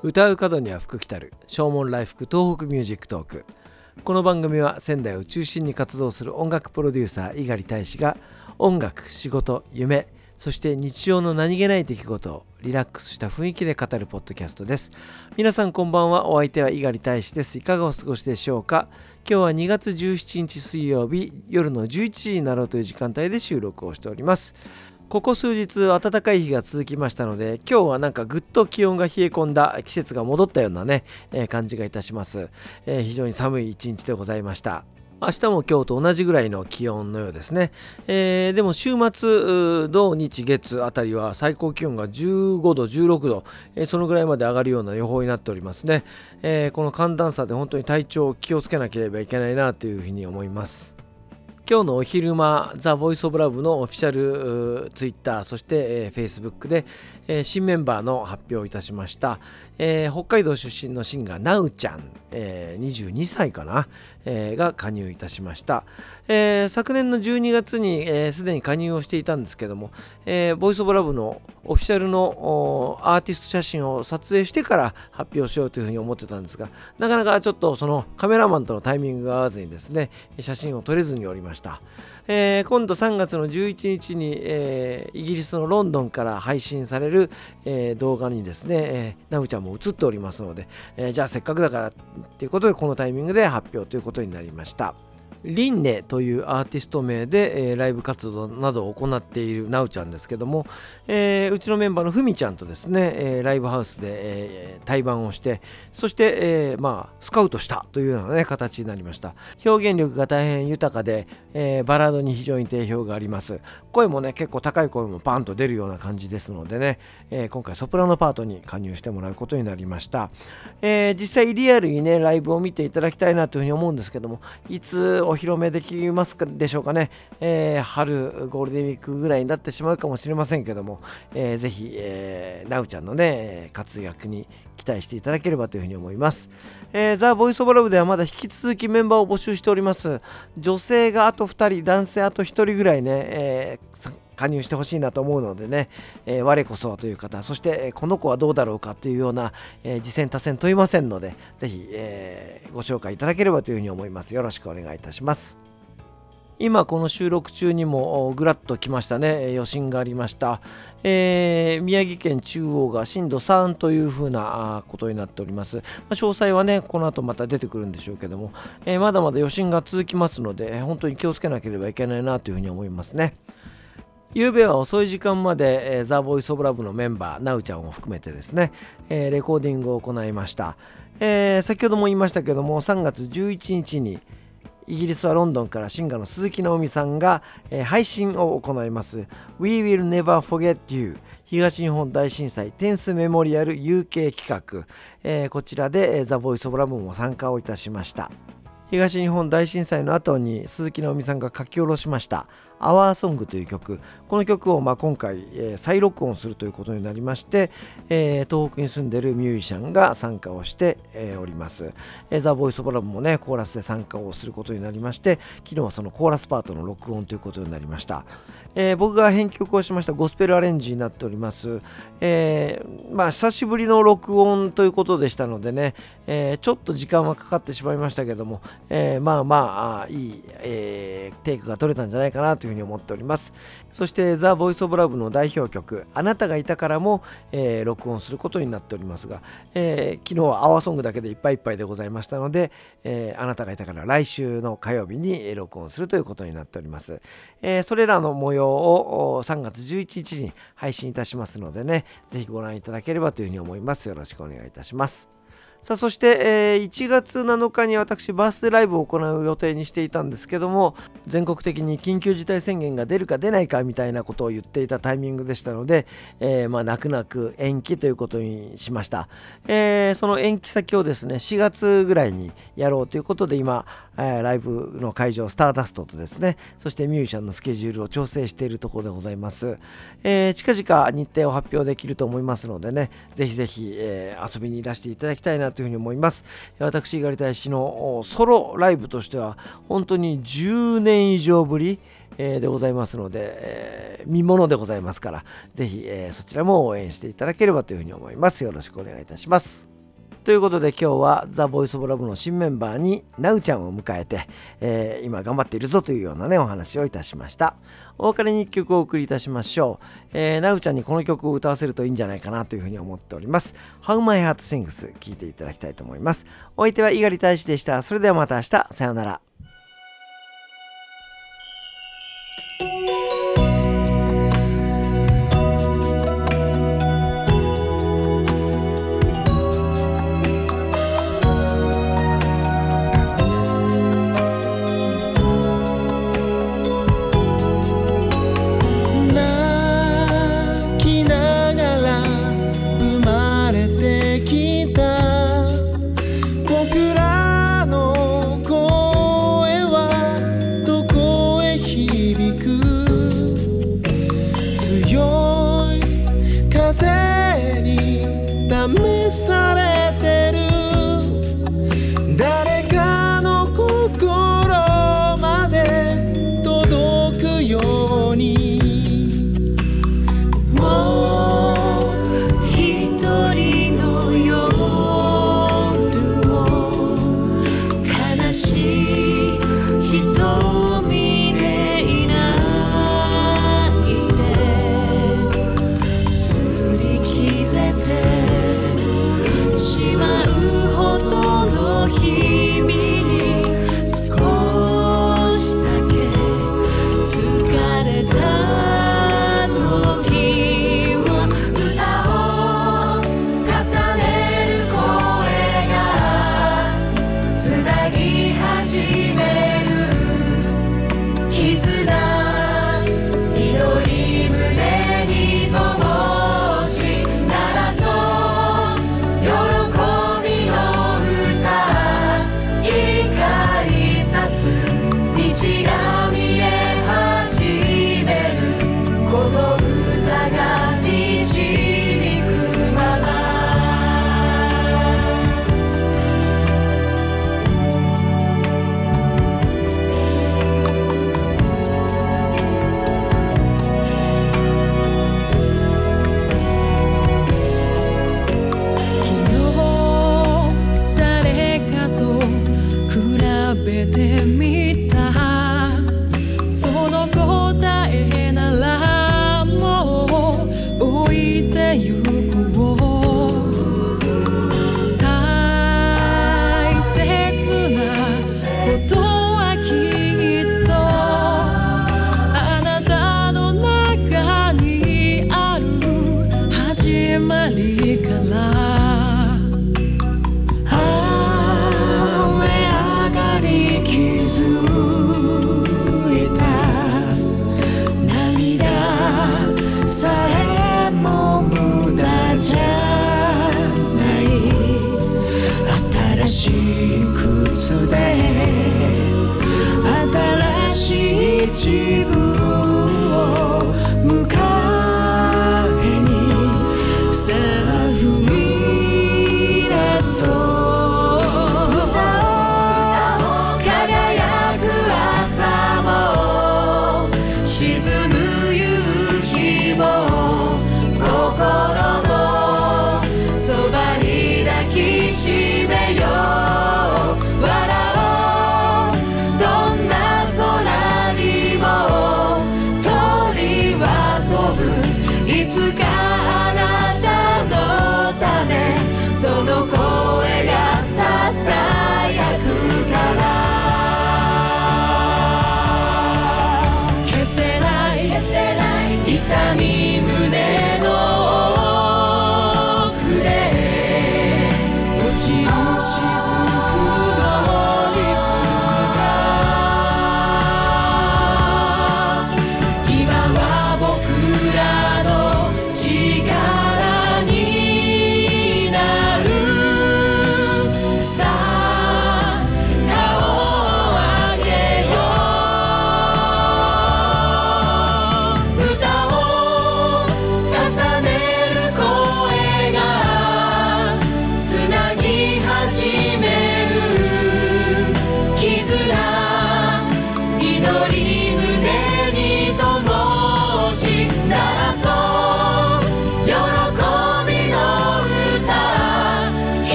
歌う門には福来たる。唱門来福東北ミュージックトーク。この番組は仙台を中心に活動する音楽プロデューサー猪狩大使が音楽仕事夢そして日常の何気ない出来事をリラックスした雰囲気で語るポッドキャストです。皆さんこんばんは。お相手は猪狩大使です。いかがお過ごしでしょうか？今日は2月17日水曜日夜の11時になろうという時間帯で収録をしております。ここ数日暖かい日が続きましたので今日はなんかぐっと気温が冷え込んだ季節が戻ったようなね、えー、感じがいたします、えー、非常に寒い一日でございました。明日も今日と同じぐらいの気温のようですね、えー、でも週末土日月あたりは最高気温が15度16度、えー、そのぐらいまで上がるような予報になっておりますね、えー、この寒暖差で本当に体調を気をつけなければいけないなというふうに思います。今日のお昼間、ザ・ボイス・オブ・ラブのオフィシャルツイッター、そして、えー、Facebook で、えー、新メンバーの発表をいたしました。えー、北海道出身のシンガー、ナウちゃん、えー、22歳かな、えー、が加入いたしました。えー、昨年の12月にすで、えー、に加入をしていたんですけども、えー、ボイス・オブ・ラブのオフィシャルのアーティスト写真を撮影してから発表しようというふうに思ってたんですが、なかなかちょっとそのカメラマンとのタイミングが合わずにですね、写真を撮れずにおりました。えー、今度3月の11日に、えー、イギリスのロンドンから配信される、えー、動画にですね、えー、ナウちゃんも映っておりますので、え、じゃあせっかくだからっていうことでこのタイミングで発表ということになりました。リンネというアーティスト名で、えー、ライブ活動などを行っているなうちゃんですけども、えー、うちのメンバーのふみちゃんとですね、えー、ライブハウスで、え対バンをしてそして、えまあ、スカウトしたというような、ね、形になりました。表現力が大変豊かで、えバラードに非常に定評があります。声もね結構高い声もパンと出るような感じですのでね、え今回ソプラノパートに加入してもらうことになりました、え実際リアルにねライブを見ていただきたいなというふうに思うんですけどもいつお披露目できますでしょうかね、えー、春ゴールデンウィークぐらいになってしまうかもしれませんけども、えー、ぜひ、えー、なうちゃんのね活躍に期待していただければというふうに思います、えー、ザ・ボイス・オブ・ラブではまだ引き続きメンバーを募集しております。女性があと2人男性あと1人ぐらいね、えー加入してほしいなと思うのでね、えー、我こそはという方、そして、えこの子はどうだろうかというような、えー、次戦多戦問いませんので、ぜひ、えー、ご紹介いただければというふうに思います。よろしくお願いいたします。今この収録中にもぐらっと来ましたね余震がありました、えー、宮城県中央が震度3というふうなことになっております、まあ、詳細はねこの後また出てくるんでしょうけども、えー、まだまだ余震が続きますので本当に気をつけなければいけないなというふうに思いますね昨べは遅い時間まで、えー、ザ・ボイス・オブ・ラブのメンバー、ナウちゃんを含めてですね、えー、レコーディングを行いました、えー、先ほども言いましたけども、3月11日にイギリスはロンドンからシンガーの鈴木直美さんが、えー、配信を行います。We Will Never Forget You 東日本大震災テンスメモリアル UK 企画、えー、こちらで、えー、ザ・ボイス・オブ・ラブも参加をいたしました。東日本大震災の後に鈴木直美さんが書き下ろしました「アワーソングという曲。この曲をま今回、え、再録音するということになりまして、え、東北に住んでいるミュージシャンが参加をして、え、おります、え、ザ・ボイス・オブ・ラブもねコーラスで参加をすることになりまして昨日はそのコーラスパートの録音ということになりました、えー、僕が編曲をしましたゴスペルアレンジになっております、えー、まあ久しぶりの録音ということでしたのでね、えー、ちょっと時間はかかってしまいましたけども、え、まあまあいい、え、テイクが取れたんじゃないかなというふうに思っております。そしてザ・ボイス・オブ・ラブの代表曲「あなたがいたからも」えー、録音することになっておりますが、えー、昨日はアワーソングだけでいっぱいいっぱいでございましたので、えー、あなたがいたから来週の火曜日に録音するということになっております、え、それらの模様を3月11日に配信いたしますのでねぜひご覧いただければというふうに思います。よろしくお願いいたします。さあそして、えー、1月7日に私バースデーライブを行う予定にしていたんですけども全国的に緊急事態宣言が出るか出ないかみたいなことを言っていたタイミングでしたので、えー、まあ、泣く泣く延期ということにしました、えー、その延期先をですね4月ぐらいにやろうということで今えライブの会場スターダストとですねそしてミュージシャンのスケジュールを調整しているところでございます、えー、近々日程を発表できると思いますのでねぜひぜひ、えー、遊びにいらしていただきたいなというふうに思います。私猪狩大使のソロライブとしては本当に10年以上ぶりえ、でございますので、えー、見物でございますからぜひ、えー、そちらも応援していただければというふうに思います。よろしくお願いいたします。ということで今日はザ・ボイス・オブ・ラブの新メンバーになうちゃんを迎えて、えー、今頑張っているぞというようなねお話をいたしました。お別れに1曲お送りいたしましょう、えー、なうちゃんにこの曲を歌わせるといいんじゃないかなというふうに思っております。How My Heart Sings 聴いていただきたいと思います。お相手は猪狩大使でした。それではまた明日。さようなら始まりから。